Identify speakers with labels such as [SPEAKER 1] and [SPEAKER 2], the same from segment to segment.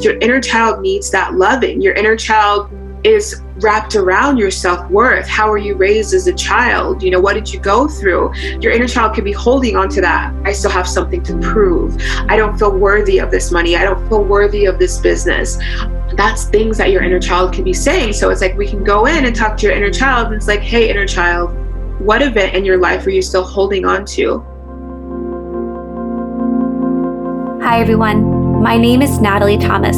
[SPEAKER 1] Your inner child needs that loving. Your inner child is wrapped around your self-worth. How are you raised as a child? You know what did you go through? Your inner child could be holding on to that. I still have something to prove. I don't feel worthy of this money. I don't feel worthy of this business. That's things that your inner child could be saying. So it's like we can go in and talk to your inner child and it's like hey inner child what event in your life are you still holding on to?
[SPEAKER 2] Hi everyone my name is natalie thomas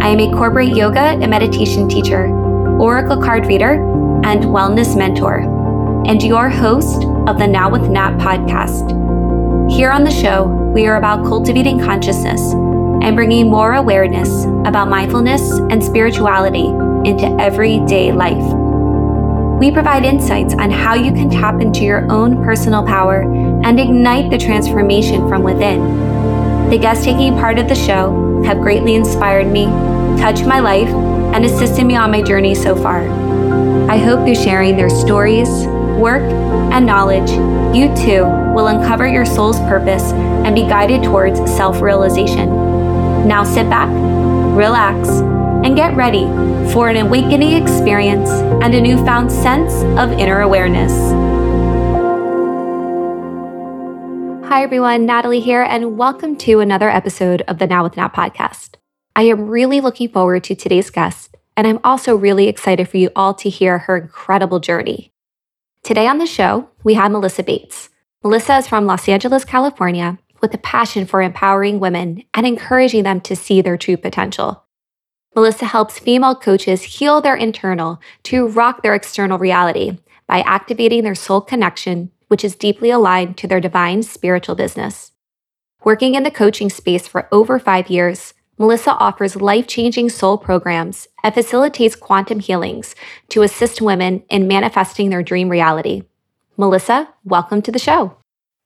[SPEAKER 2] I am a corporate yoga and meditation teacher, oracle card reader, and wellness mentor, and your host of the Now with Nat podcast. Here on the show, we are about cultivating consciousness and bringing more awareness about mindfulness and spirituality into everyday life. We provide insights on how you can tap into your own personal power and ignite the transformation from within. The guests taking part of the show have greatly inspired me, touched my life, and assisted me on my journey so far. I hope through sharing their stories, work, and knowledge, you too will uncover your soul's purpose and be guided towards self realization. Now sit back, relax, and get ready for an awakening experience and a newfound sense of inner awareness. Hi, everyone. Natalie here, and welcome to another episode of the Now with Nat podcast. I am really looking forward to today's guest, and I'm also really excited for you all to hear her incredible journey. Today on the show, we have Melissa Bates. Melissa is from Los Angeles, California, with a passion for empowering women and encouraging them to see their true potential. Melissa helps female coaches heal their internal to rock their external reality by activating their soul connection which is deeply aligned to their divine spiritual business. Working in the coaching space for over five years, Melissa offers life changing soul programs and facilitates quantum healings to assist women in manifesting their dream reality. Melissa, welcome to the show.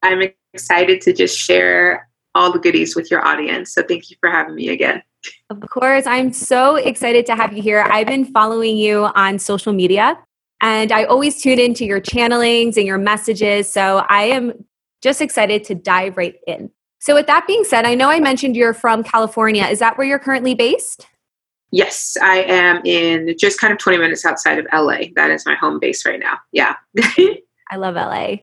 [SPEAKER 1] I'm excited to just share all the goodies with your audience. So thank you for having me again.
[SPEAKER 2] Of course, I'm so excited to have you here. I've been following you on social media and I always tune into your channelings and your messages. So I am just excited to dive right in. So, with that being said, I know I mentioned you're from California. Is that where you're currently based?
[SPEAKER 1] Yes, I am in just kind of 20 minutes outside of LA. That is my home base right now. Yeah.
[SPEAKER 2] I love LA.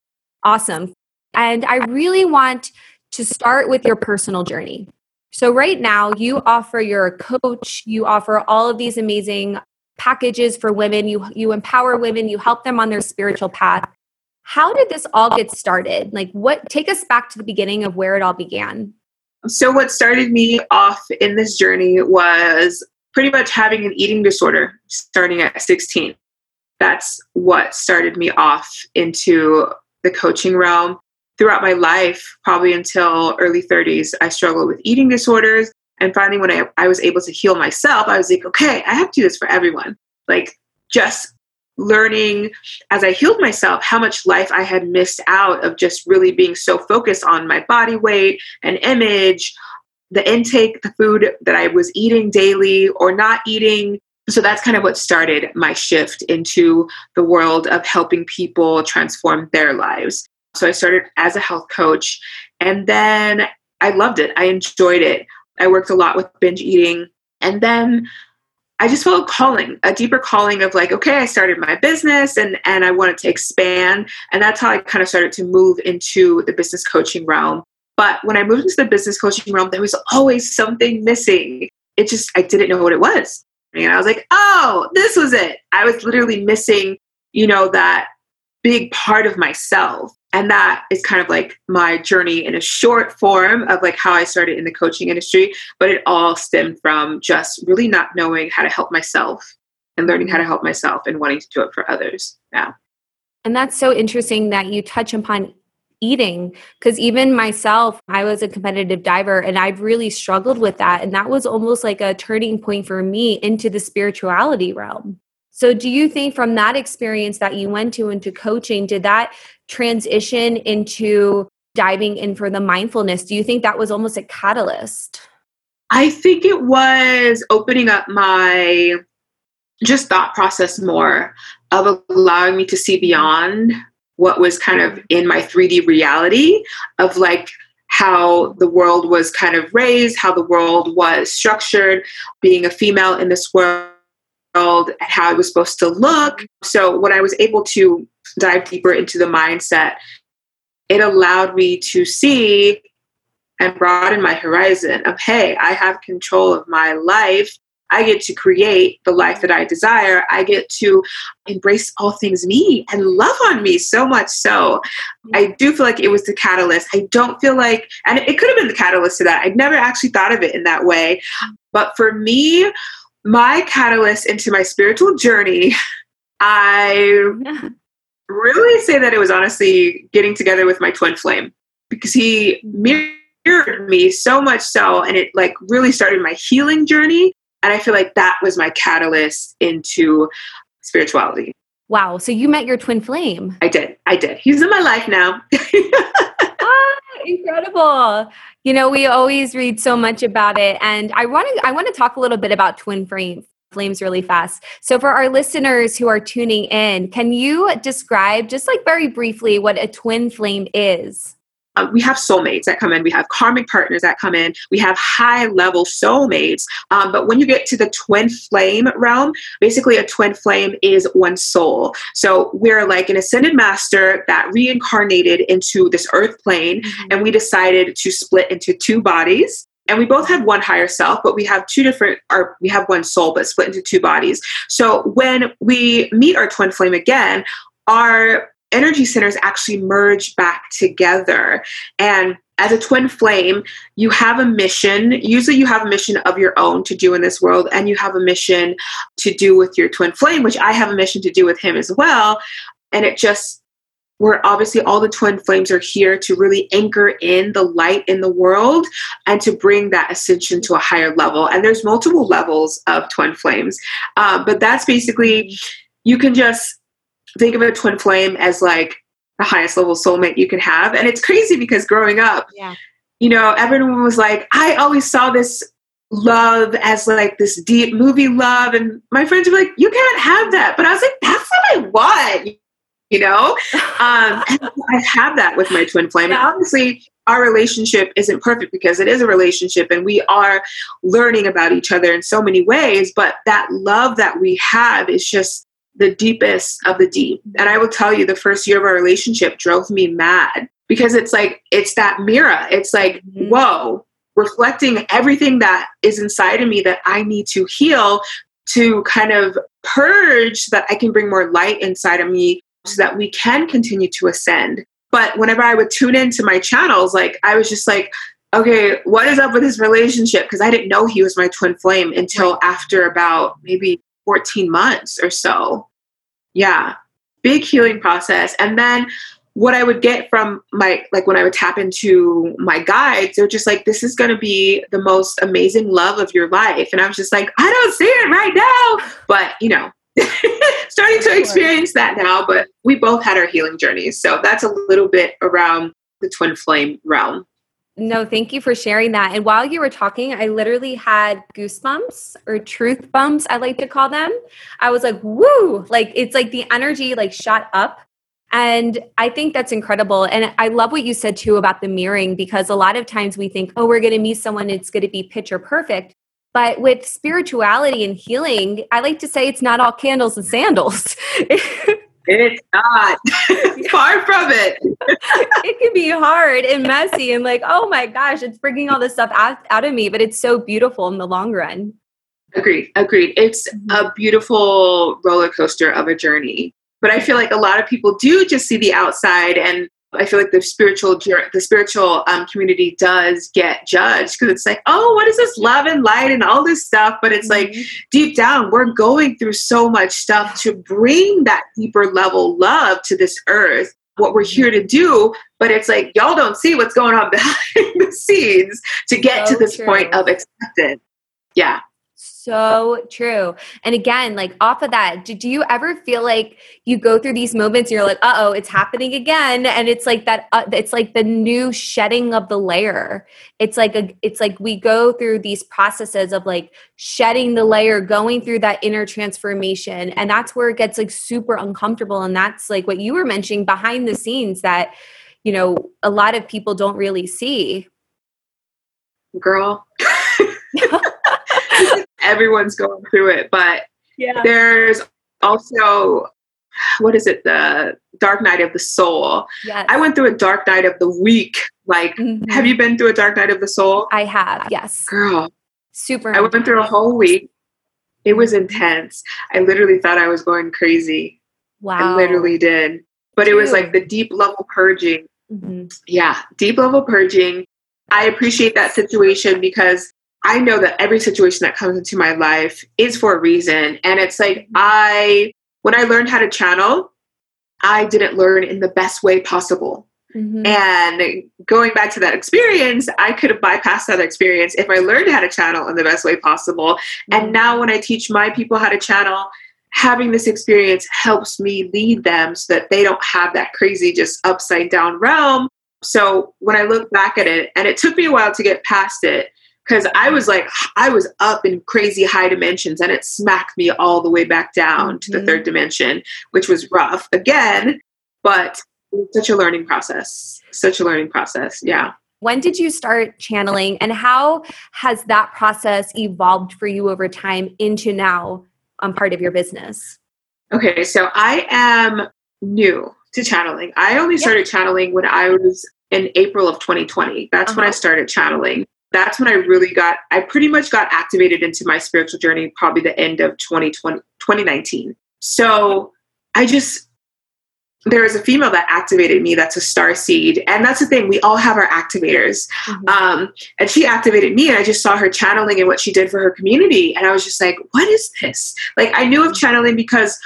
[SPEAKER 2] Awesome. And I really want to start with your personal journey. So, right now, you offer, you're coach, you offer all of these amazing packages for women. You you empower women. You help them on their spiritual path. How did this all get started? Like what take us back to the beginning of where it all began.
[SPEAKER 1] So what started me off in this journey was pretty much having an eating disorder starting at 16 that's what started me off into the coaching realm. Throughout my life probably until early 30s i struggled with eating disorders and finally, when I, I was able to heal myself, I was like, okay, I have to do this for everyone. Like, just learning as I healed myself how much life I had missed out of just really being so focused on my body weight and image, the intake, the food that I was eating daily or not eating. So that's kind of what started my shift into the world of helping people transform their lives. So I started as a health coach and then I loved it. I enjoyed it. I worked a lot with binge eating. And then I just felt a calling, a deeper calling of like, okay, I started my business and, and I wanted to expand. And that's how I kind of started to move into the business coaching realm. But when I moved into the business coaching realm, there was always something missing. It just, I didn't know what it was. And I was like, oh, this was it. I was literally missing, you know, that big part of myself and that is kind of like my journey in a short form of like how i started in the coaching industry but it all stemmed from just really not knowing how to help myself and learning how to help myself and wanting to do it for others. Yeah.
[SPEAKER 2] And that's so interesting that you touch upon eating because even myself i was a competitive diver and i've really struggled with that. And that was almost like a turning point for me into the spirituality realm so, do you think from that experience that you went to into coaching, did that transition into diving in for the mindfulness? Do you think that was almost a catalyst?
[SPEAKER 1] I think it was opening up my just thought process more of allowing me to see beyond what was kind of in my 3D reality of like how the world was kind of raised, how the world was structured, being a female in this world, and how I was supposed to look. So when I was able to dive deeper into the mindset, it allowed me to see and broaden my horizon of, hey, I have control of my life. I get to create the life that I desire. I get to embrace all things me and love on me so much so. I do feel like it was the catalyst. I don't feel like, and it could have been the catalyst to that. I'd never actually thought of it in that way. But for me, my catalyst into my spiritual journey, I really say that it was honestly getting together with my twin flame because he mirrored me so much so and it like really started my healing journey and I feel like that was my catalyst into spirituality.
[SPEAKER 2] Wow. So you met your twin flame.
[SPEAKER 1] I did. I did. He's in my life now.
[SPEAKER 2] incredible. You know, we always read so much about it. And I want to I want to talk a little bit about twin flame flames really fast. So for our listeners who are tuning in, can you describe just like very briefly what a twin flame is?
[SPEAKER 1] Uh, we have soulmates that come in, we have karmic partners that come in, we have high level soulmates. Um, but when you get to the twin flame realm, basically a twin flame is one soul. So we're like an ascended master that reincarnated into this earth plane, mm-hmm. and we decided to split into two bodies and we both have one higher self but we have two different or we have one soul but split into two bodies so when we meet our twin flame again our energy centers actually merge back together. And as a twin flame, you have a mission. Usually, you have a mission of your own to do in this world, and you have a mission to do with your twin flame, which I have a mission to do with him as well. And it just, where obviously all the twin flames are here to really anchor in the light in the world and to bring that ascension to a higher level. And there's multiple levels of twin flames, uh, but that's basically you can just think of a twin flame as like the highest level soulmate you can have. And it's crazy because growing up, yeah. you know, everyone was like, I always saw this love as like this deep movie love. And my friends were like, you can't have that. But I was like, that's what I want, you know? Um, I have that with my twin flame. Yeah. And obviously, our relationship isn't perfect because it is a relationship and we are learning about each other in so many ways. But that love that we have is just the deepest of the deep. And I will tell you, the first year of our relationship drove me mad because it's like, it's that mirror. It's like, mm-hmm. whoa, reflecting everything that is inside of me that I need to heal to kind of purge so that I can bring more light inside of me so that we can continue to ascend. But whenever I would tune into my channels, like I was just like, okay, what is up with this relationship? Because I didn't know he was my twin flame until after about maybe 14 months or so. Yeah, big healing process. And then what I would get from my, like when I would tap into my guides, they're just like, this is going to be the most amazing love of your life. And I was just like, I don't see it right now. But, you know, starting to experience that now. But we both had our healing journeys. So that's a little bit around the twin flame realm.
[SPEAKER 2] No, thank you for sharing that. And while you were talking, I literally had goosebumps or truth bumps, I like to call them. I was like, woo, like it's like the energy like shot up. And I think that's incredible. And I love what you said too about the mirroring because a lot of times we think, oh, we're going to meet someone, it's going to be picture perfect. But with spirituality and healing, I like to say it's not all candles and sandals.
[SPEAKER 1] It's not. Far from it.
[SPEAKER 2] it can be hard and messy and like, oh my gosh, it's bringing all this stuff out, out of me, but it's so beautiful in the long run.
[SPEAKER 1] Agreed. Agreed. It's mm-hmm. a beautiful roller coaster of a journey. But I feel like a lot of people do just see the outside and I feel like the spiritual the spiritual um, community does get judged because it's like, oh, what is this love and light and all this stuff? But it's mm-hmm. like deep down, we're going through so much stuff to bring that deeper level love to this earth. What we're here to do, but it's like y'all don't see what's going on behind the scenes to get so to this true. point of acceptance. Yeah
[SPEAKER 2] so true. And again, like off of that, do, you ever feel like you go through these moments and you're like, uh oh, it's happening again? And it's like that, uh, it's like the new shedding of the layer. It's like, a, it's like we go through these processes of like shedding the layer, going through that inner transformation. And that's where it gets like super uncomfortable. And that's like what you were mentioning behind the scenes that you know, a lot of people don't really see.
[SPEAKER 1] Girl. Everyone's going through it, but
[SPEAKER 2] yeah.
[SPEAKER 1] there's also what is it? The dark night of the soul.
[SPEAKER 2] Yes.
[SPEAKER 1] i went through a dark night of the week. Like mm-hmm. have you been through a dark night of the soul?
[SPEAKER 2] I have yes.
[SPEAKER 1] Girl
[SPEAKER 2] super
[SPEAKER 1] i went through a whole week. It was intense. I literally thought i was going crazy.
[SPEAKER 2] Wow.
[SPEAKER 1] i literally did. But Dude. it was like the deep level purging. Mm-hmm. yeah deep level purging. I appreciate that situation because I know that every situation that comes into my life is for a reason. And it's like, mm-hmm. I, when I learned how to channel, I didn't learn in the best way possible. Mm-hmm. And going back to that experience, I could have bypassed that experience if I learned how to channel in the best way possible. Mm-hmm. And now, when I teach my people how to channel, having this experience helps me lead them so that they don't have that crazy, just upside down realm. So, when I look back at it, and it took me a while to get past it, because I was like, I was up in crazy high dimensions and it smacked me all the way back down mm-hmm. to the mm-hmm. third dimension, which was rough again, but such a learning process. Such a learning process. Yeah.
[SPEAKER 2] When did you start channeling and how has that process evolved for you over time into now um, part of your business?
[SPEAKER 1] Okay, so I am new to channeling. I only started channeling when I was in April of 2020. That's uh-huh. when I uh-huh. started channeling that's when I really got, I pretty much got activated into my spiritual journey, probably the end of 2020, 2019. So I just, there was a female that activated me that's a star seed. And that's the thing, we all have our activators. Mm-hmm. Um, and she activated me, and I just saw her channeling and what she did for her community. And I was just like, what is this? Like, I knew of channeling because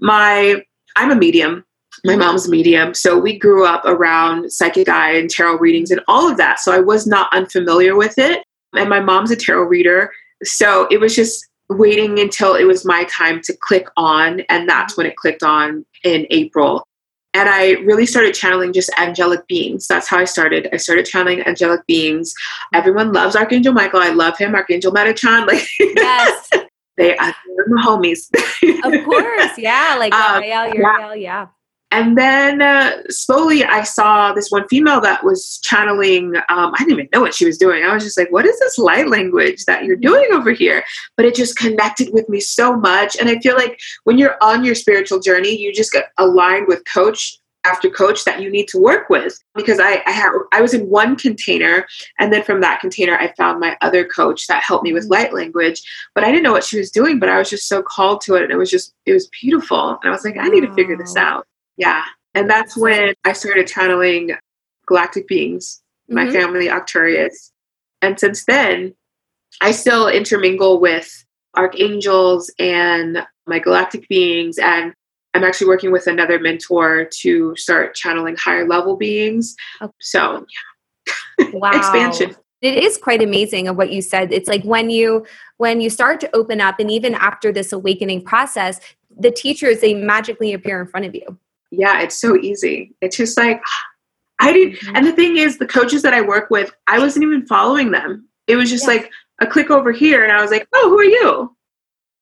[SPEAKER 1] my, I'm a medium my mom's medium. So we grew up around psychic eye and tarot readings and all of that. So I was not unfamiliar with it. And my mom's a tarot reader. So it was just waiting until it was my time to click on. And that's when it clicked on in April. And I really started channeling just angelic beings. That's how I started. I started channeling angelic beings. Everyone loves Archangel Michael. I love him. Archangel Metatron. Like
[SPEAKER 2] yes.
[SPEAKER 1] they are my homies.
[SPEAKER 2] of course. Yeah. Like um, Uriel, yeah. yeah.
[SPEAKER 1] And then uh, slowly I saw this one female that was channeling. Um, I didn't even know what she was doing. I was just like, what is this light language that you're doing over here? But it just connected with me so much. And I feel like when you're on your spiritual journey, you just get aligned with coach after coach that you need to work with because I I, have, I was in one container and then from that container I found my other coach that helped me with light language but I didn't know what she was doing but I was just so called to it and it was just it was beautiful and I was like I need to figure this out yeah. And that's when I started channeling galactic beings, my mm-hmm. family, Arcturus. And since then, I still intermingle with archangels and my galactic beings. And I'm actually working with another mentor to start channeling higher level beings. Okay. So,
[SPEAKER 2] yeah. Wow. Expansion it is quite amazing of what you said it's like when you when you start to open up and even after this awakening process the teachers they magically appear in front of you
[SPEAKER 1] yeah, it's so easy. It's just like I didn't. Mm-hmm. And the thing is, the coaches that I work with, I wasn't even following them. It was just like a click over here, and I was like, "Oh, who are you?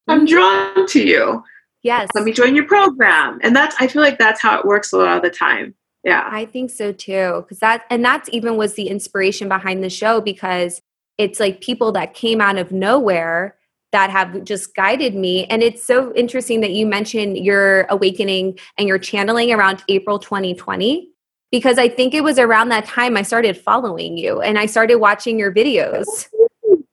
[SPEAKER 1] I'm mm-hmm. drawn to you.
[SPEAKER 2] Yes,
[SPEAKER 1] let me join your program." And that's I feel like that's how it works a lot of the time. Yeah,
[SPEAKER 2] I think so too. Because that and that's even was the inspiration behind the show because it's like people that came out of nowhere that have just guided me. And it's so interesting that you mentioned your awakening and your channeling around April 2020 because I think it was around that time I started following you and I started watching your videos.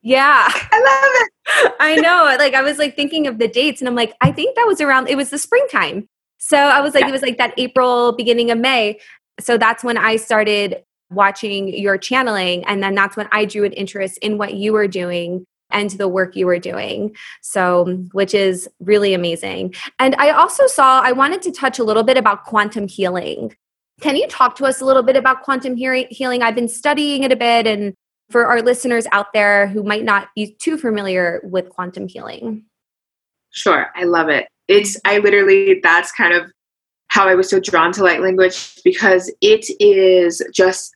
[SPEAKER 2] Yeah.
[SPEAKER 1] I love
[SPEAKER 2] it. I know. Like I was like thinking of the dates and I'm like, I think that was around it was the springtime. So I was like, yeah. it was like that April, beginning of May. So that's when I started watching your channeling. And then that's when I drew an interest in what you were doing and the work you were doing. So, which is really amazing. And I also saw, I wanted to touch a little bit about quantum healing. Can you talk to us a little bit about quantum healing? I've been studying it a bit, and for our listeners out there who might not be too familiar with quantum healing.
[SPEAKER 1] Sure, I love it. It's, I literally, that's kind of how I was so drawn to light language because it is just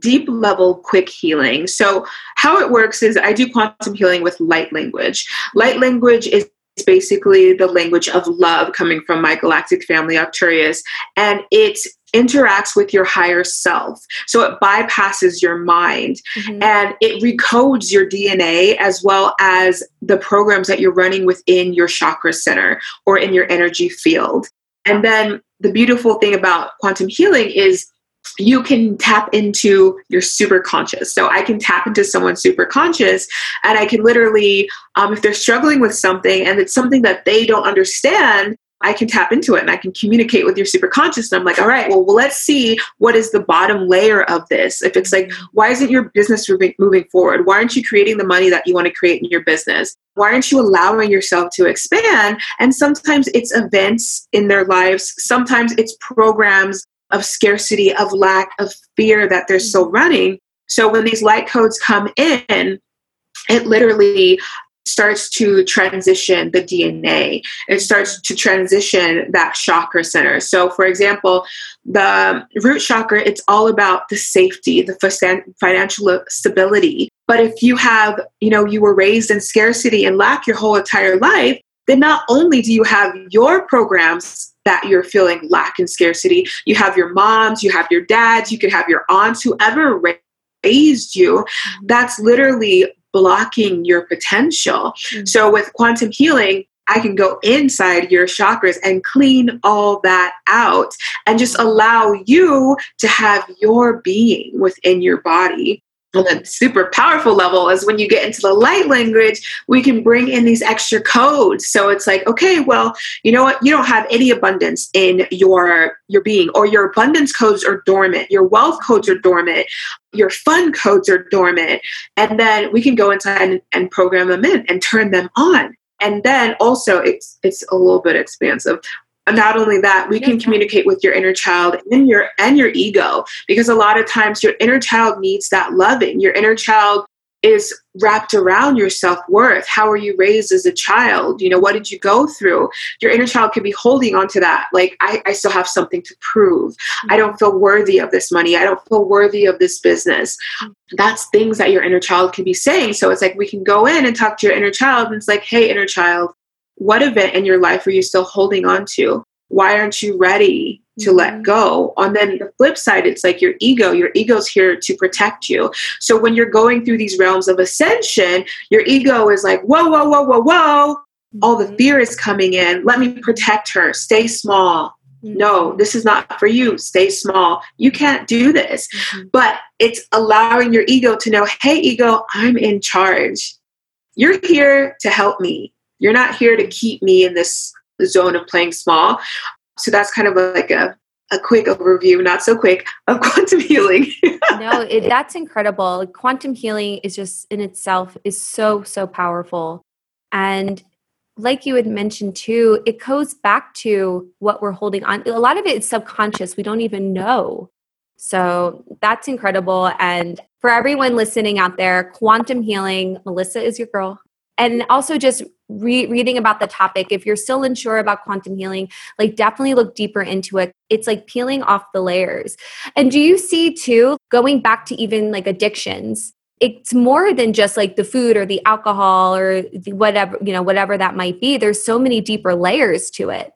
[SPEAKER 1] deep level quick healing. So, how it works is I do quantum healing with light language. Light language is basically the language of love coming from my galactic family, Arcturus, and it interacts with your higher self. So it bypasses your mind mm-hmm. and it recodes your DNA as well as the programs that you're running within your chakra center or in your energy field. And then the beautiful thing about quantum healing is you can tap into your super conscious. So I can tap into someone's super conscious and I can literally, um, if they're struggling with something and it's something that they don't understand, I can tap into it and I can communicate with your super conscious. And I'm like, all right, well, well, let's see what is the bottom layer of this. If it's like, why isn't your business moving, moving forward? Why aren't you creating the money that you want to create in your business? Why aren't you allowing yourself to expand? And sometimes it's events in their lives, sometimes it's programs of scarcity, of lack, of fear that they're mm. still running. So when these light codes come in, it literally starts to transition the DNA. It starts to transition that chakra center. So, for example, the root chakra, it's all about the safety, the financial stability. But if you have, you know, you were raised in scarcity and lack your whole entire life, then not only do you have your programs that you're feeling lack and scarcity, you have your moms, you have your dads, you could have your aunts, whoever raised you, that's literally blocking your potential. Mm-hmm. So with quantum healing, I can go inside your chakras and clean all that out and just allow you to have your being within your body on a super powerful level is when you get into the light language, we can bring in these extra codes. So it's like, okay, well, you know what? You don't have any abundance in your your being, or your abundance codes are dormant, your wealth codes are dormant, your fun codes are dormant. And then we can go inside and, and program them in and turn them on. And then also it's it's a little bit expansive not only that we can communicate with your inner child and your and your ego because a lot of times your inner child needs that loving. Your inner child is wrapped around your self-worth. How are you raised as a child? You know what did you go through? Your inner child could be holding on to that. Like i, I still have something to prove. Mm-hmm. i don't feel worthy of this money. I don't feel worthy of this business. Mm-hmm. that's things that your inner child could be saying. So it's like we can go in and talk to your inner child and it's like hey inner child what event in your life are you still holding on to? Why aren't you ready to mm-hmm. let go? On then the flip side, it's like your ego. Your ego's here to protect you. So when you're going through these realms of ascension, your ego is like, whoa, whoa, whoa, whoa, whoa. All the mm-hmm. fear is coming in. Let me protect her. Stay small. Mm-hmm. No, this is not for you. Stay small. You can't do this. Mm-hmm. But it's allowing your ego to know, hey, ego, I'm in charge. You're here to help me. You're not here to keep me in this zone of playing small. So that's kind of like a, a quick overview, not so quick, of quantum healing.
[SPEAKER 2] no, it, that's incredible. Quantum healing is just in itself is so, so powerful. And like you had mentioned too, it goes back to what we're holding on. A lot of it is subconscious. We don't even know. So that's incredible. And for everyone listening out there, quantum healing, Melissa is your girl and also just re- reading about the topic if you're still unsure about quantum healing like definitely look deeper into it. It's like peeling off the layers. And do you see too going back to even like addictions it's more than just like the food or the alcohol or the whatever you know whatever that might be. There's so many deeper layers to it.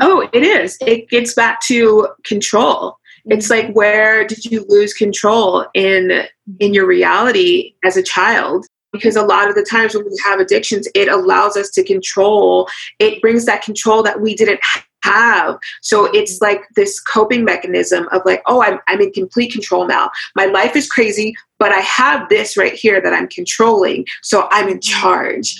[SPEAKER 1] Oh it is. It gets back to control. It's like where did you lose control in in your reality as a child because a lot of the times when we have addictions it allows us to control it brings that control that we didn't have. So it's like this coping mechanism of like oh I'm, I'm in complete control now. My life is crazy but i have this right here that i'm controlling so i'm in charge.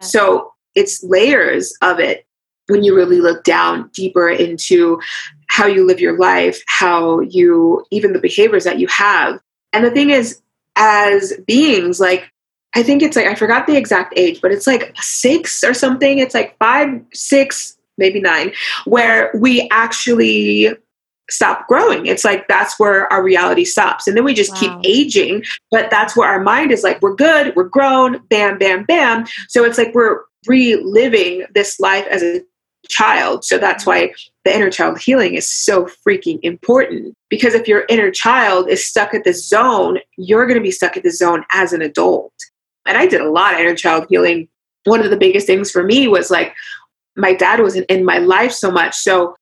[SPEAKER 1] So it's layers of it when you really look down deeper into how you live your life how you even the behaviors that you have. And the thing is as beings like I think it's like I forgot the exact age, but it's like six or something. It's like five, six, maybe nine, where we actually stop growing. It's like that's where our reality stops. And then we just wow. keep aging, but that's where our mind is like, we're good, we're grown, bam, bam, bam. So it's like we're reliving this life as a child. So that's why the inner child healing is so freaking important. Because if your inner child is stuck at the zone, you're going to be stuck at the zone as an adult and I did a lot of inner child healing one of the biggest things for me was like my dad wasn't in my life so much. So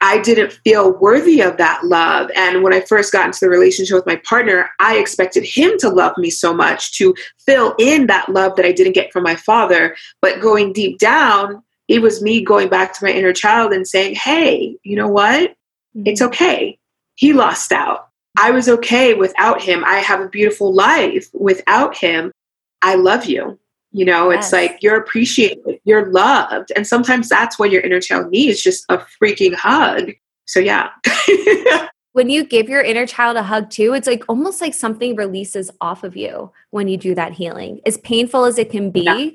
[SPEAKER 1] I didn't feel worthy of that love. And when I first got into the relationship with my partner, I expected him to love me so much to fill in that love that I didn't get from my father. But going deep down, it was me going back to my inner child and saying, hey, you know what? Mm-hmm. It's okay. He lost out. I was okay without him. I have a beautiful life without him. I love you. You know, yes. it's like you're appreciated, you're loved. And sometimes that's what your inner child needs just a freaking hug. So, yeah.
[SPEAKER 2] when you give your inner child a hug too, it's like almost like something releases off of you when you do that healing. As painful as it can be, yeah.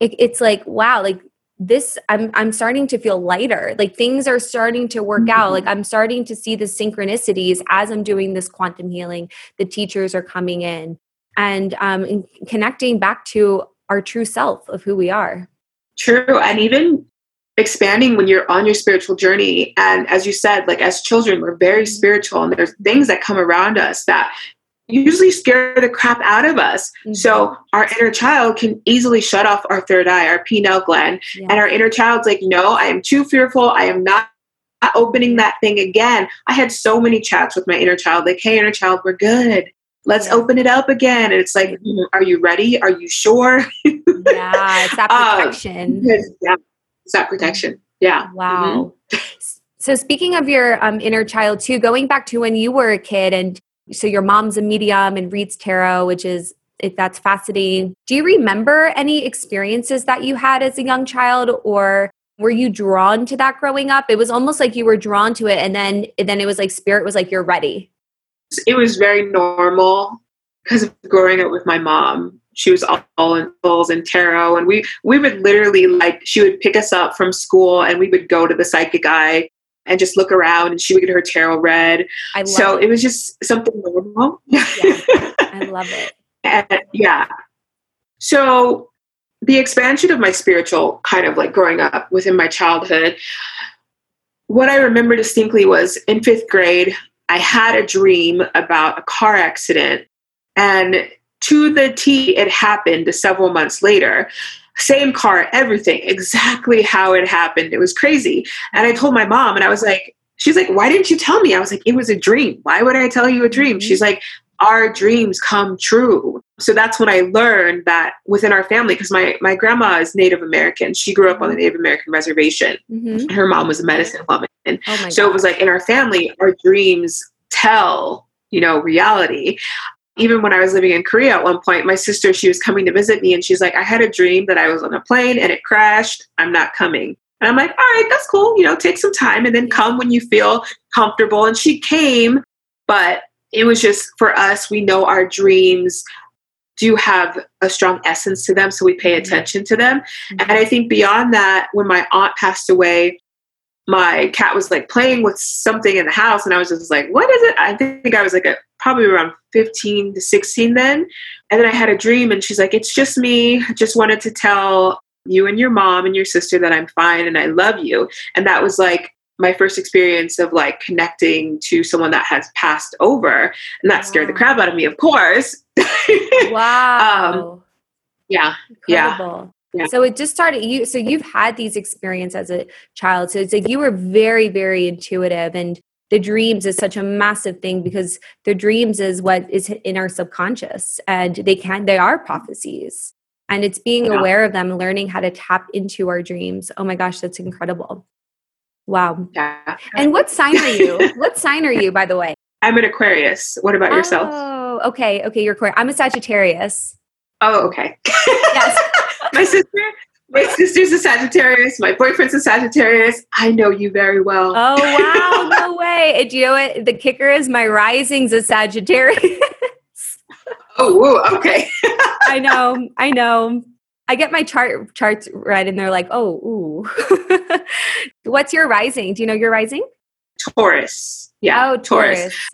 [SPEAKER 2] it, it's like, wow, like this I'm I'm starting to feel lighter. Like things are starting to work mm-hmm. out. Like I'm starting to see the synchronicities as I'm doing this quantum healing. The teachers are coming in and um connecting back to our true self of who we are.
[SPEAKER 1] True. And even expanding when you're on your spiritual journey. And as you said, like as children, we're very mm-hmm. spiritual and there's things that come around us that usually scare the crap out of us. Mm-hmm. So our inner child can easily shut off our third eye, our pineal gland. Yeah. And our inner child's like, no, I am too fearful. I am not opening that thing again. I had so many chats with my inner child, like, hey, inner child, we're good let's yeah. open it up again. And it's like, mm-hmm. are you ready? Are you sure?
[SPEAKER 2] yeah, it's that um, protection. Um,
[SPEAKER 1] yeah, it's that protection. Yeah.
[SPEAKER 2] Wow. Mm-hmm. So speaking of your um, inner child too, going back to when you were a kid and so your mom's a medium and reads tarot, which is if that's fascinating. Do you remember any experiences that you had as a young child or were you drawn to that growing up? It was almost like you were drawn to it and then then it was like spirit was like you're ready
[SPEAKER 1] it was very normal because of growing up with my mom. She was all, all in bulls and tarot, and we we would literally like she would pick us up from school, and we would go to the psychic eye and just look around, and she would get her tarot read. I so it. it. was just something normal.
[SPEAKER 2] Yeah, I love it.
[SPEAKER 1] and, yeah. So the expansion of my spiritual kind of like growing up within my childhood what I remember distinctly was in fifth grade, I had a dream about a car accident, and to the T, it happened several months later. Same car, everything, exactly how it happened. It was crazy. And I told my mom, and I was like, she's like, why didn't you tell me? I was like, it was a dream. Why would I tell you a dream? Mm-hmm. She's like, our dreams come true. So that's when I learned that within our family, because my, my grandma is Native American. She grew up on the Native American reservation. Mm-hmm. Her mom was a medicine woman. And oh so God. it was like in our family, our dreams tell, you know, reality. Even when I was living in Korea at one point, my sister, she was coming to visit me and she's like, I had a dream that I was on a plane and it crashed. I'm not coming. And I'm like, all right, that's cool. You know, take some time and then come when you feel comfortable. And she came, but it was just for us, we know our dreams do have a strong essence to them, so we pay mm-hmm. attention to them. Mm-hmm. And I think beyond that, when my aunt passed away, my cat was like playing with something in the house, and I was just like, "What is it?" I think I was like a, probably around fifteen to sixteen then. And then I had a dream, and she's like, "It's just me. I just wanted to tell you and your mom and your sister that I'm fine and I love you." And that was like my first experience of like connecting to someone that has passed over and that wow. scared the crap out of me of course
[SPEAKER 2] wow um,
[SPEAKER 1] yeah Incredible.
[SPEAKER 2] yeah yeah. So it just started you so you've had these experiences as a child. So it's like you were very, very intuitive and the dreams is such a massive thing because the dreams is what is in our subconscious and they can they are prophecies. And it's being yeah. aware of them, learning how to tap into our dreams. Oh my gosh, that's incredible. Wow.
[SPEAKER 1] Yeah.
[SPEAKER 2] And what sign are you? what sign are you, by the way?
[SPEAKER 1] I'm an Aquarius. What about yourself?
[SPEAKER 2] Oh, okay. Okay, you're Aquarius. I'm a Sagittarius.
[SPEAKER 1] Oh, okay. yes. my sister, my sister's a Sagittarius. My boyfriend's a Sagittarius. I know you very well.
[SPEAKER 2] Oh wow, no way. And you know what? The kicker is my rising's a Sagittarius.
[SPEAKER 1] oh, whoa, okay.
[SPEAKER 2] I know, I know. I get my chart charts read and they're like, oh, ooh. What's your rising? Do you know your rising?
[SPEAKER 1] Taurus. Yeah.
[SPEAKER 2] Oh, Taurus. Taurus.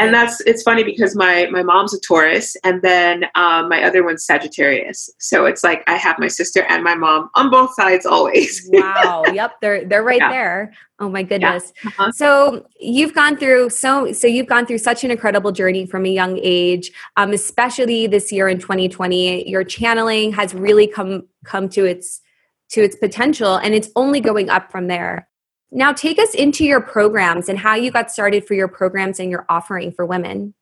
[SPEAKER 1] And that's it's funny because my my mom's a Taurus, and then um, my other one's Sagittarius. So it's like I have my sister and my mom on both sides always.
[SPEAKER 2] wow. Yep. They're they're right yeah. there. Oh my goodness. Yeah. Uh-huh. So you've gone through so so you've gone through such an incredible journey from a young age, um, especially this year in 2020. Your channeling has really come come to its to its potential, and it's only going up from there. Now, take us into your programs and how you got started for your programs and your offering for women.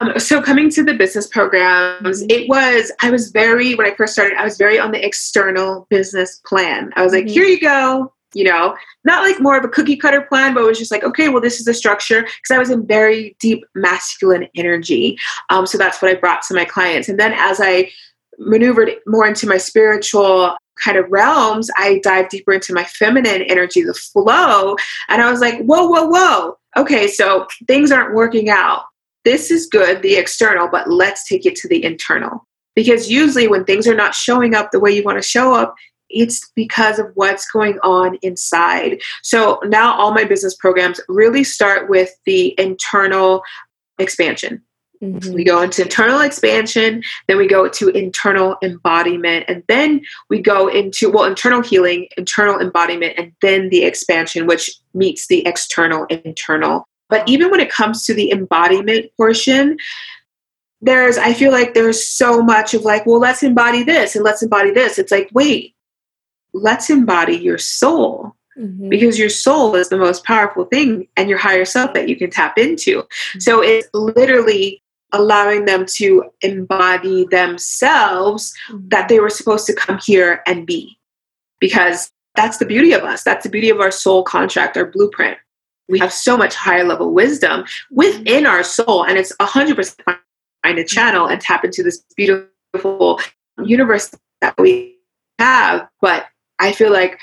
[SPEAKER 1] Um, so, coming to the business programs, mm-hmm. it was, I was very, when I first started, I was very on the external business plan. I was like, mm-hmm. here you go, you know, not like more of a cookie cutter plan, but it was just like, okay, well, this is the structure because I was in very deep masculine energy. Um, so that's what I brought to my clients. And then as I maneuvered more into my spiritual kind of realms, I dive deeper into my feminine energy, the flow. And I was like, whoa, whoa, whoa. Okay, so things aren't working out. This is good, the external, but let's take it to the internal. Because usually when things are not showing up the way you want to show up, it's because of what's going on inside. So now all my business programs really start with the internal expansion. Mm-hmm. We go into internal expansion, then we go to internal embodiment, and then we go into, well, internal healing, internal embodiment, and then the expansion, which meets the external internal. But even when it comes to the embodiment portion, there's, I feel like there's so much of like, well, let's embody this and let's embody this. It's like, wait, let's embody your soul. Mm-hmm. because your soul is the most powerful thing and your higher self that you can tap into. Mm-hmm. So it's literally allowing them to embody themselves that they were supposed to come here and be. Because that's the beauty of us. That's the beauty of our soul contract, our blueprint. We have so much higher level wisdom within our soul, and it's 100% find a channel and tap into this beautiful universe that we have. But I feel like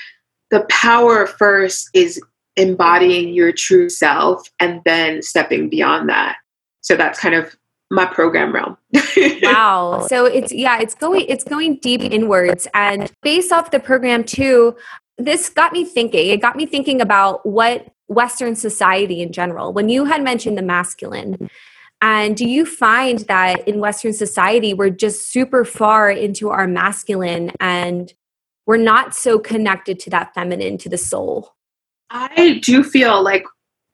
[SPEAKER 1] the power first is embodying your true self and then stepping beyond that. So that's kind of my program realm.
[SPEAKER 2] wow. So it's yeah, it's going it's going deep inwards and based off the program too, this got me thinking. It got me thinking about what western society in general. When you had mentioned the masculine, and do you find that in western society we're just super far into our masculine and we're not so connected to that feminine to the soul?
[SPEAKER 1] I do feel like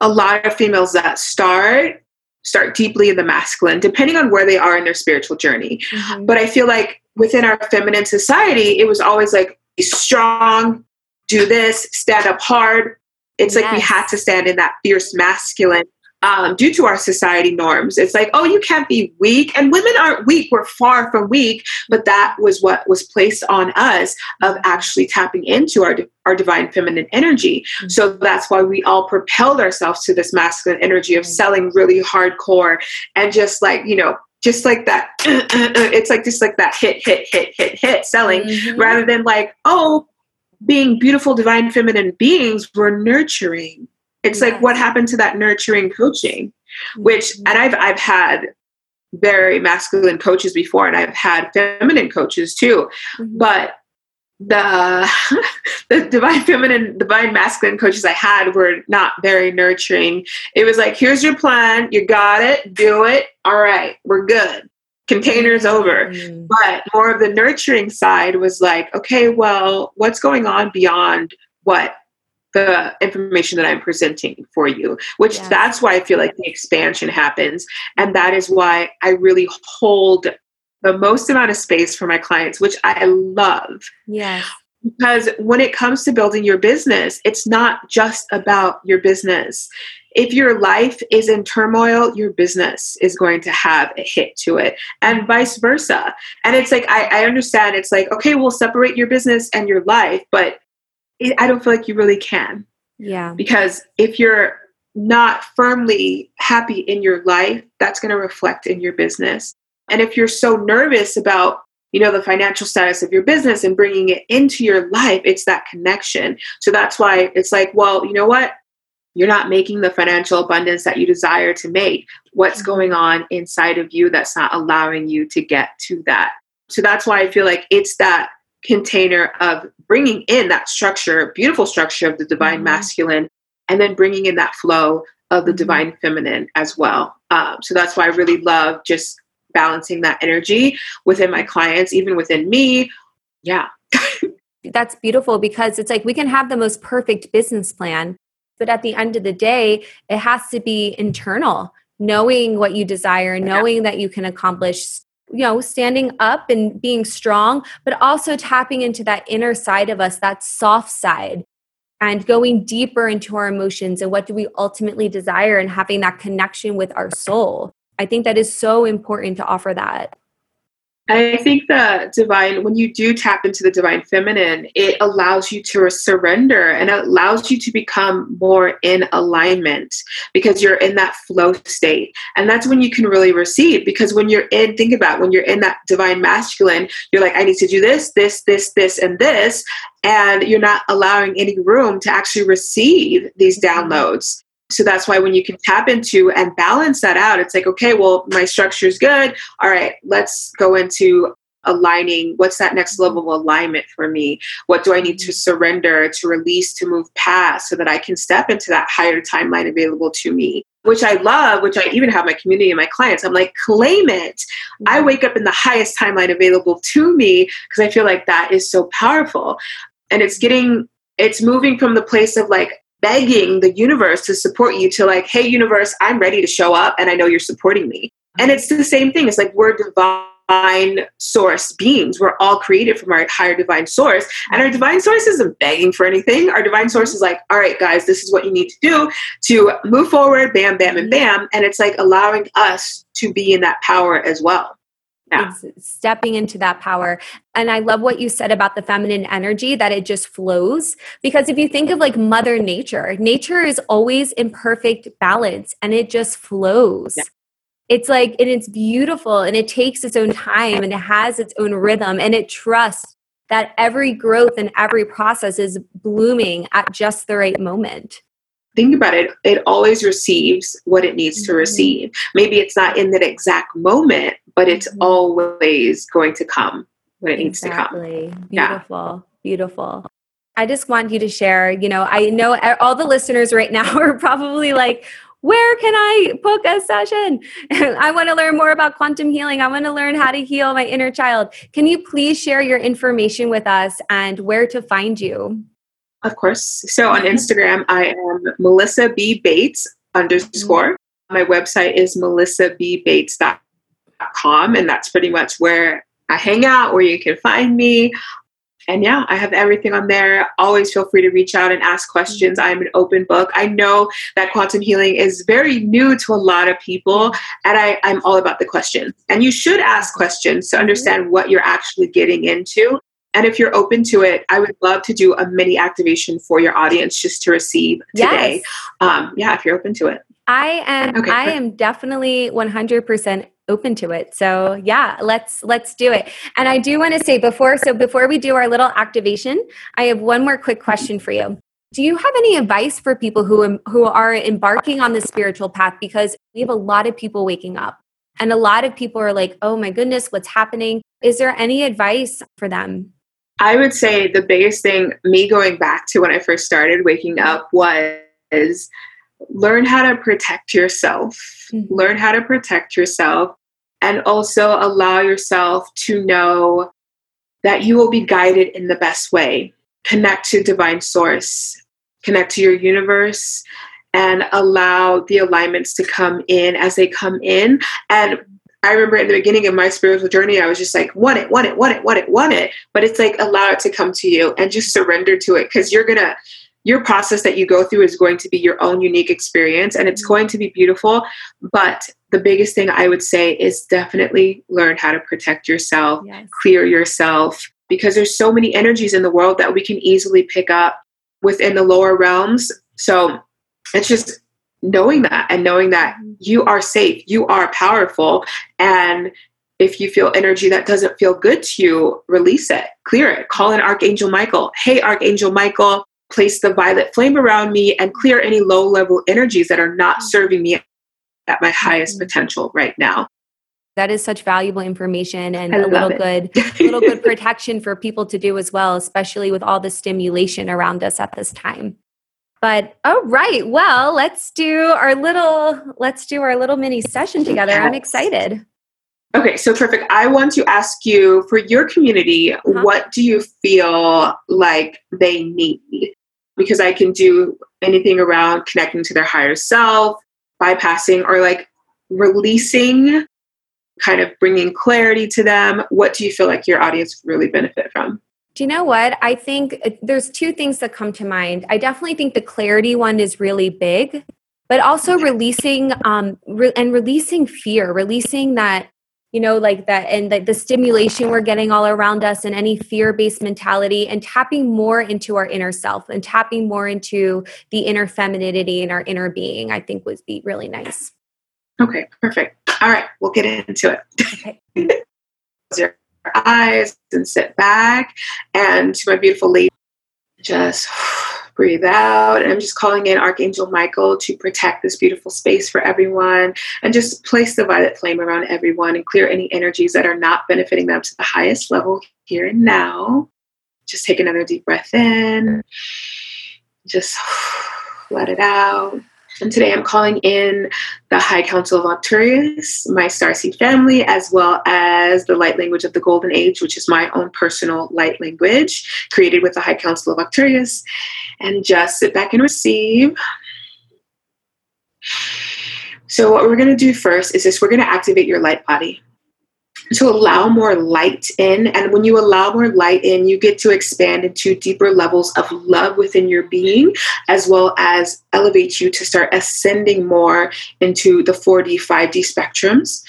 [SPEAKER 1] a lot of females that start start deeply in the masculine, depending on where they are in their spiritual journey. Mm-hmm. But I feel like within our feminine society, it was always like, be strong, do this, stand up hard. It's yes. like we had to stand in that fierce masculine um, due to our society norms. It's like, oh, you can't be weak. And women aren't weak. We're far from weak. But that was what was placed on us of actually tapping into our, our divine feminine energy. Mm-hmm. So that's why we all propelled ourselves to this masculine energy of selling really hardcore and just like, you know, just like that it's like just like that hit hit hit hit hit selling mm-hmm. rather than like oh being beautiful divine feminine beings we're nurturing it's like what happened to that nurturing coaching, which mm-hmm. and I've I've had very masculine coaches before and I've had feminine coaches too. Mm-hmm. But the the divine feminine divine masculine coaches i had were not very nurturing it was like here's your plan you got it do it all right we're good container's over mm-hmm. but more of the nurturing side was like okay well what's going on beyond what the information that I'm presenting for you, which yes. that's why I feel like the expansion happens. And that is why I really hold the most amount of space for my clients, which I love.
[SPEAKER 2] Yes.
[SPEAKER 1] Because when it comes to building your business, it's not just about your business. If your life is in turmoil, your business is going to have a hit to it, and vice versa. And it's like, I, I understand it's like, okay, we'll separate your business and your life, but it, I don't feel like you really can.
[SPEAKER 2] Yeah.
[SPEAKER 1] Because if you're not firmly happy in your life, that's going to reflect in your business. And if you're so nervous about, you know, the financial status of your business and bringing it into your life, it's that connection. So that's why it's like, well, you know what? You're not making the financial abundance that you desire to make. What's mm-hmm. going on inside of you that's not allowing you to get to that? So that's why I feel like it's that container of bringing in that structure, beautiful structure of the divine mm-hmm. masculine, and then bringing in that flow of the mm-hmm. divine feminine as well. Um, so that's why I really love just balancing that energy within my clients, even within me. Yeah.
[SPEAKER 2] that's beautiful because it's like we can have the most perfect business plan, but at the end of the day, it has to be internal, knowing what you desire, knowing yeah. that you can accomplish you know standing up and being strong but also tapping into that inner side of us that soft side and going deeper into our emotions and what do we ultimately desire and having that connection with our soul. I think that is so important to offer that.
[SPEAKER 1] I think the divine, when you do tap into the divine feminine, it allows you to surrender and it allows you to become more in alignment because you're in that flow state. And that's when you can really receive because when you're in, think about when you're in that divine masculine, you're like, I need to do this, this, this, this, and this. And you're not allowing any room to actually receive these downloads so that's why when you can tap into and balance that out it's like okay well my structure is good. All right let's go into aligning. What's that next level of alignment for me? What do i need to surrender to release to move past so that i can step into that higher timeline available to me? Which i love which i even have my community and my clients. I'm like claim it. I mm-hmm. wake up in the highest timeline available to me because i feel like that is so powerful. And it's getting it's moving from the place of like begging the universe to support you to like, hey, universe, I'm ready to show up and I know you're supporting me. And it's the same thing. It's like we're divine source beings. We're all created from our higher divine source. And our divine source isn't begging for anything. Our divine source is like, all right, guys, this is what you need to do to move forward, bam, bam, and bam. And it's like allowing us to be in that power as well
[SPEAKER 2] yeah. stepping into that power. And I love what you said about the feminine energy that it just flows. Because if you think of like Mother Nature, nature is always in perfect balance and it just flows. Yeah. It's like, and it's beautiful and it takes its own time and it has its own rhythm and it trusts that every growth and every process is blooming at just the right moment
[SPEAKER 1] think about it, it always receives what it needs mm-hmm. to receive. Maybe it's not in that exact moment, but it's mm-hmm. always going to come when it exactly.
[SPEAKER 2] needs to come. Beautiful, yeah. beautiful. I just want you to share, you know, I know all the listeners right now are probably like, where can I book a session? I want to learn more about quantum healing. I want to learn how to heal my inner child. Can you please share your information with us and where to find you?
[SPEAKER 1] Of course. So on Instagram, I am Melissa B. Bates underscore. My website is melissabbates.com, and that's pretty much where I hang out, where you can find me. And yeah, I have everything on there. Always feel free to reach out and ask questions. Mm-hmm. I'm an open book. I know that quantum healing is very new to a lot of people, and I, I'm all about the questions. And you should ask questions to understand what you're actually getting into and if you're open to it, I would love to do a mini activation for your audience just to receive today. Yes. Um, yeah, if you're open to it.
[SPEAKER 2] I am okay, I am definitely 100% open to it. So, yeah, let's let's do it. And I do want to say before so before we do our little activation, I have one more quick question for you. Do you have any advice for people who who are embarking on the spiritual path because we have a lot of people waking up and a lot of people are like, "Oh my goodness, what's happening?" Is there any advice for them?
[SPEAKER 1] I would say the biggest thing, me going back to when I first started waking up, was learn how to protect yourself. Mm-hmm. Learn how to protect yourself and also allow yourself to know that you will be guided in the best way. Connect to divine source, connect to your universe, and allow the alignments to come in as they come in. And I remember in the beginning of my spiritual journey, I was just like, want it, want it, want it, want it, want it. But it's like, allow it to come to you and just surrender to it because you're going to, your process that you go through is going to be your own unique experience and it's mm-hmm. going to be beautiful. But the biggest thing I would say is definitely learn how to protect yourself, yes. clear yourself, because there's so many energies in the world that we can easily pick up within the lower realms. So it's just knowing that and knowing that mm-hmm. you are safe, you are powerful, and if you feel energy that doesn't feel good to you, release it, clear it, call in Archangel Michael. Hey, Archangel Michael, place the violet flame around me and clear any low level energies that are not mm-hmm. serving me at my highest mm-hmm. potential right now.
[SPEAKER 2] That is such valuable information and a little it. good, little good protection for people to do as well, especially with all the stimulation around us at this time. But all right, well, let's do our little let's do our little mini session together. Yes. I'm excited.
[SPEAKER 1] Okay, so perfect. I want to ask you for your community, uh-huh. what do you feel like they need? Because I can do anything around connecting to their higher self, bypassing, or like releasing, kind of bringing clarity to them. What do you feel like your audience really benefit from?
[SPEAKER 2] Do you know what? I think uh, there's two things that come to mind. I definitely think the clarity one is really big, but also releasing um, re- and releasing fear, releasing that you know like that and like the stimulation we're getting all around us and any fear-based mentality and tapping more into our inner self and tapping more into the inner femininity and our inner being i think would be really nice
[SPEAKER 1] okay perfect all right we'll get into it okay. Eyes and sit back and to my beautiful lady just breathe out. And I'm just calling in Archangel Michael to protect this beautiful space for everyone and just place the violet flame around everyone and clear any energies that are not benefiting them to the highest level here and now. Just take another deep breath in. Just let it out. And today I'm calling in the High Council of Arcturus, my starseed family, as well as the light language of the Golden Age, which is my own personal light language created with the High Council of Arcturus. And just sit back and receive. So, what we're going to do first is this we're going to activate your light body to allow more light in. And when you allow more light in, you get to expand into deeper levels of love within your being, as well as elevate you to start ascending more into the 4D, 5D spectrums.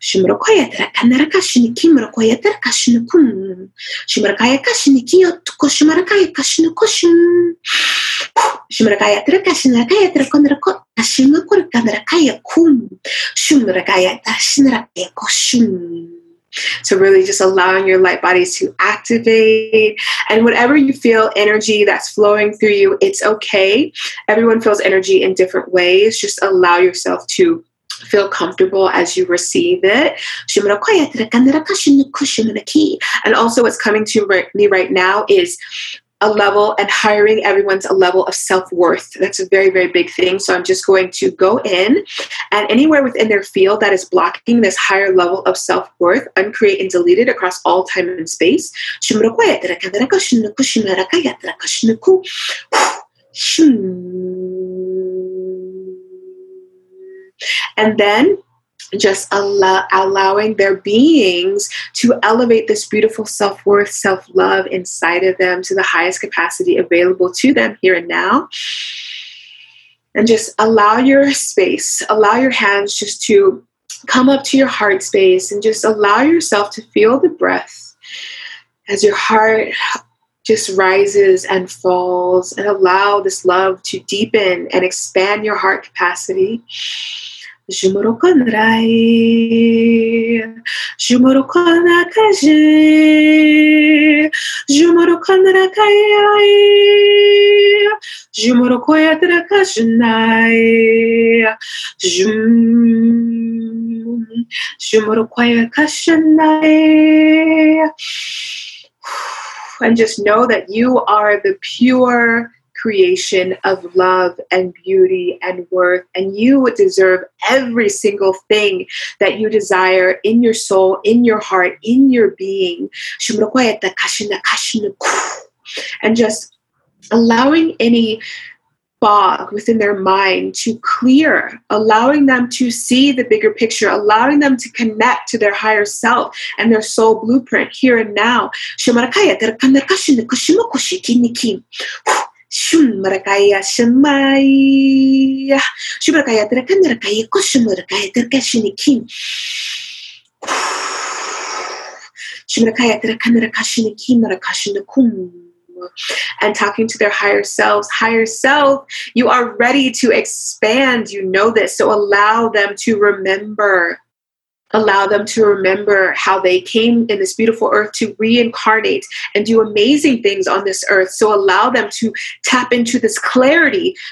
[SPEAKER 1] Shimrakaya Kanaraka Shinikimrakoya Terkashinakum. Shimrakaya Kashinikio Tuko Shimarakaya Kashinakoshin. Shimrakaya Terkashinakaya Terkonrako Kashimakur Kanarakaya Kum. Shumrakaya Tashinrakaya Koshun. So, really just allowing your light bodies to activate. And whatever you feel energy that's flowing through you, it's okay. Everyone feels energy in different ways. Just allow yourself to feel comfortable as you receive it. And also, what's coming to me right now is a level and hiring everyone's a level of self-worth. That's a very very big thing. So i'm just going to go in and anywhere within their field that is blocking this higher level of self-worth uncreate and delete it across all time and space and then just allow, allowing their beings to elevate this beautiful self worth, self love inside of them to the highest capacity available to them here and now. And just allow your space, allow your hands just to come up to your heart space and just allow yourself to feel the breath as your heart just rises and falls and allow this love to deepen and expand your heart capacity. Jumorokan rai, Jumorokan akaji, Jumorokan rakayai, Jumorokoyat rakashanai, Jum, kashanai. And just know that you are the pure creation of love and beauty and worth. And you deserve every single thing that you desire in your soul, in your heart, in your being. And just allowing any fog within their mind to clear, allowing them to see the bigger picture, allowing them to connect to their higher self and their soul blueprint here and now. Shun marakaya shamai shumarakaya terakan marakaya koshumarakaya terkashini kim shumarakaya terakan marakashini kim marakashini kum and talking to their higher selves. Higher self, you are ready to expand. You know this. So allow them to remember allow them to remember how they came in this beautiful earth to reincarnate and do amazing things on this earth. So allow them to tap into this clarity.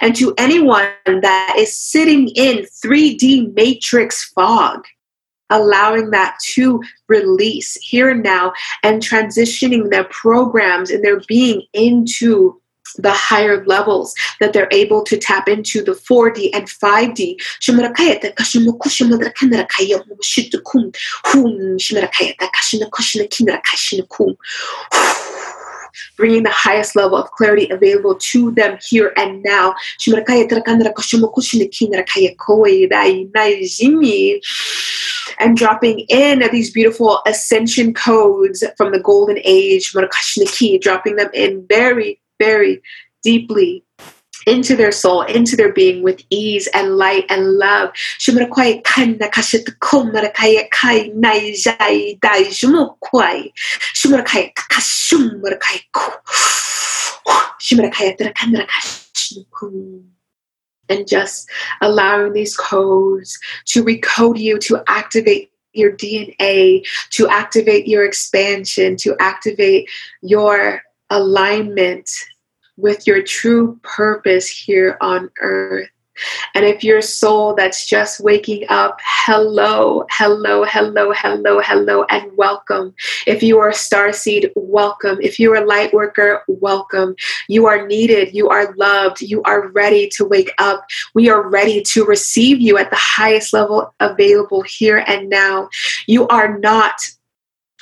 [SPEAKER 1] And to anyone that is sitting in 3D matrix fog, allowing that to release here and now and transitioning their programs and their being into the higher levels that they're able to tap into the 4D and 5D. Bringing the highest level of clarity available to them here and now. And dropping in at these beautiful ascension codes from the golden age, dropping them in very very deeply into their soul, into their being with ease and light and love. And just allowing these codes to recode you, to activate your DNA, to activate your expansion, to activate your alignment with your true purpose here on earth. And if you're soul that's just waking up, hello, hello, hello, hello, hello, and welcome. If you are a star seed, welcome. If you're a light worker, welcome. You are needed. You are loved. You are ready to wake up. We are ready to receive you at the highest level available here and now. You are not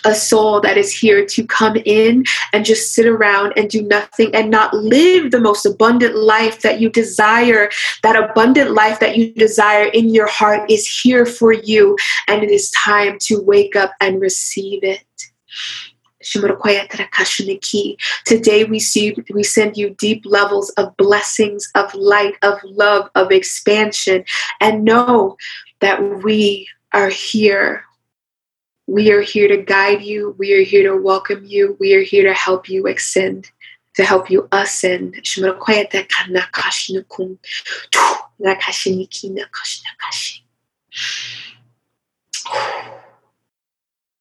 [SPEAKER 1] a soul that is here to come in and just sit around and do nothing and not live the most abundant life that you desire. That abundant life that you desire in your heart is here for you, and it is time to wake up and receive it. Today we see we send you deep levels of blessings, of light, of love, of expansion, and know that we are here we are here to guide you. We are here to welcome you. We are here to help you ascend, to help you ascend.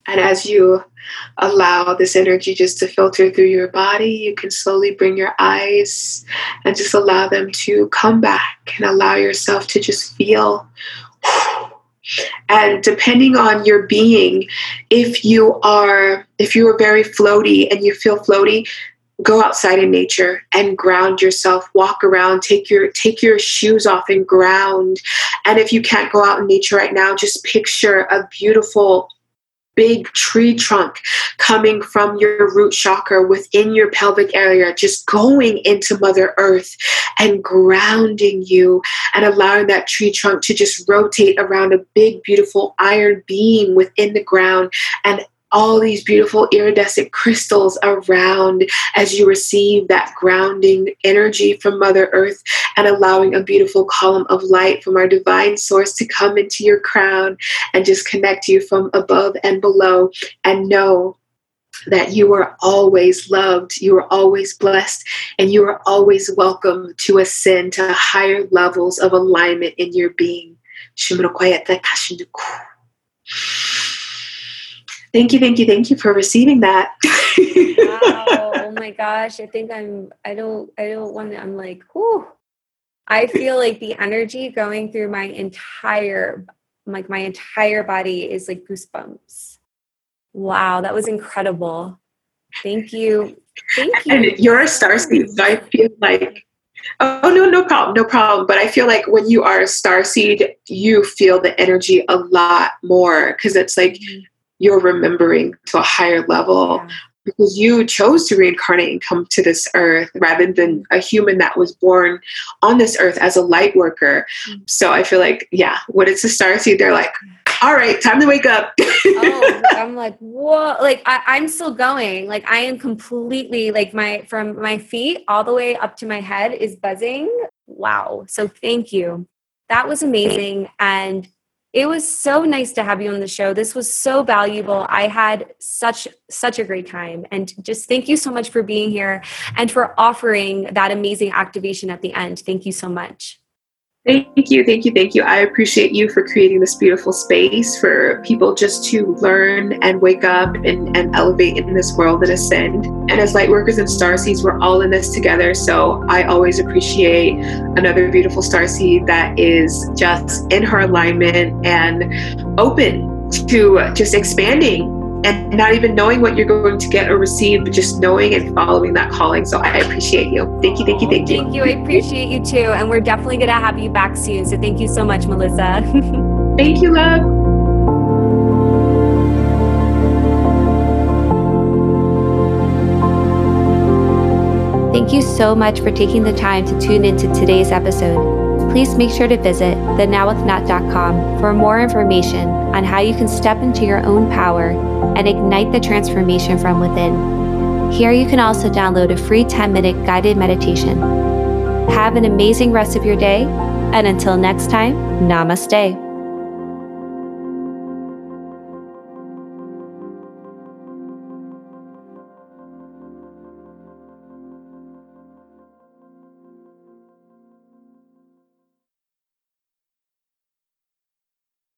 [SPEAKER 1] And as you allow this energy just to filter through your body, you can slowly bring your eyes and just allow them to come back and allow yourself to just feel and depending on your being if you are if you are very floaty and you feel floaty go outside in nature and ground yourself. Walk around. Take your take your shoes off and ground. And if you can't go out in nature right now just picture a beautiful big tree trunk coming from your root chakra within your pelvic area, just going into Mother Earth and grounding you and allowing that tree trunk to just rotate around a big, beautiful iron beam within the ground and all these beautiful iridescent crystals around as you receive that grounding energy from Mother Earth and allowing a beautiful column of light from our divine source to come into your crown and just connect you from above and below and know that you are always loved, you are always blessed, and you are always welcome to ascend to higher levels of alignment in your being. Thank you, thank you, thank you for receiving that.
[SPEAKER 2] wow. Oh my gosh. I think I'm I don't I don't want to I'm like, whew. I feel like the energy going through my entire like my entire body is like goosebumps. Wow, that was incredible. Thank you. Thank you.
[SPEAKER 1] And you're a star seed, so I feel like Oh no, no problem, no problem. But I feel like when you are a star seed, you feel the energy a lot more because it's like mm-hmm you're remembering to a higher level yeah. because you chose to reincarnate and come to this earth rather than a human that was born on this earth as a light worker. Mm-hmm. So I feel like, yeah, when it's a star seed, they're like, all right, time to wake up.
[SPEAKER 2] oh, I'm like, whoa, like I, am still going. Like I am completely like my from my feet all the way up to my head is buzzing. Wow. So thank you. That was amazing. And it was so nice to have you on the show. This was so valuable. I had such such a great time and just thank you so much for being here and for offering that amazing activation at the end. Thank you so much.
[SPEAKER 1] Thank you, thank you, thank you. I appreciate you for creating this beautiful space for people just to learn and wake up and, and elevate in this world and ascend. And as light workers and star seeds, we're all in this together. So I always appreciate another beautiful star seed that is just in her alignment and open to just expanding and not even knowing what you're going to get or receive, but just knowing and following that calling. So I appreciate you. Thank you, thank you, thank you.
[SPEAKER 2] Thank you. I appreciate you too. And we're definitely going to have you back soon. So thank you so much, Melissa.
[SPEAKER 1] thank you, love.
[SPEAKER 2] Thank you so much for taking the time to tune into today's episode. Please make sure to visit thenowwithnat.com for more information on how you can step into your own power and ignite the transformation from within. Here you can also download a free 10 minute guided meditation. Have an amazing rest of your day, and until next time, namaste.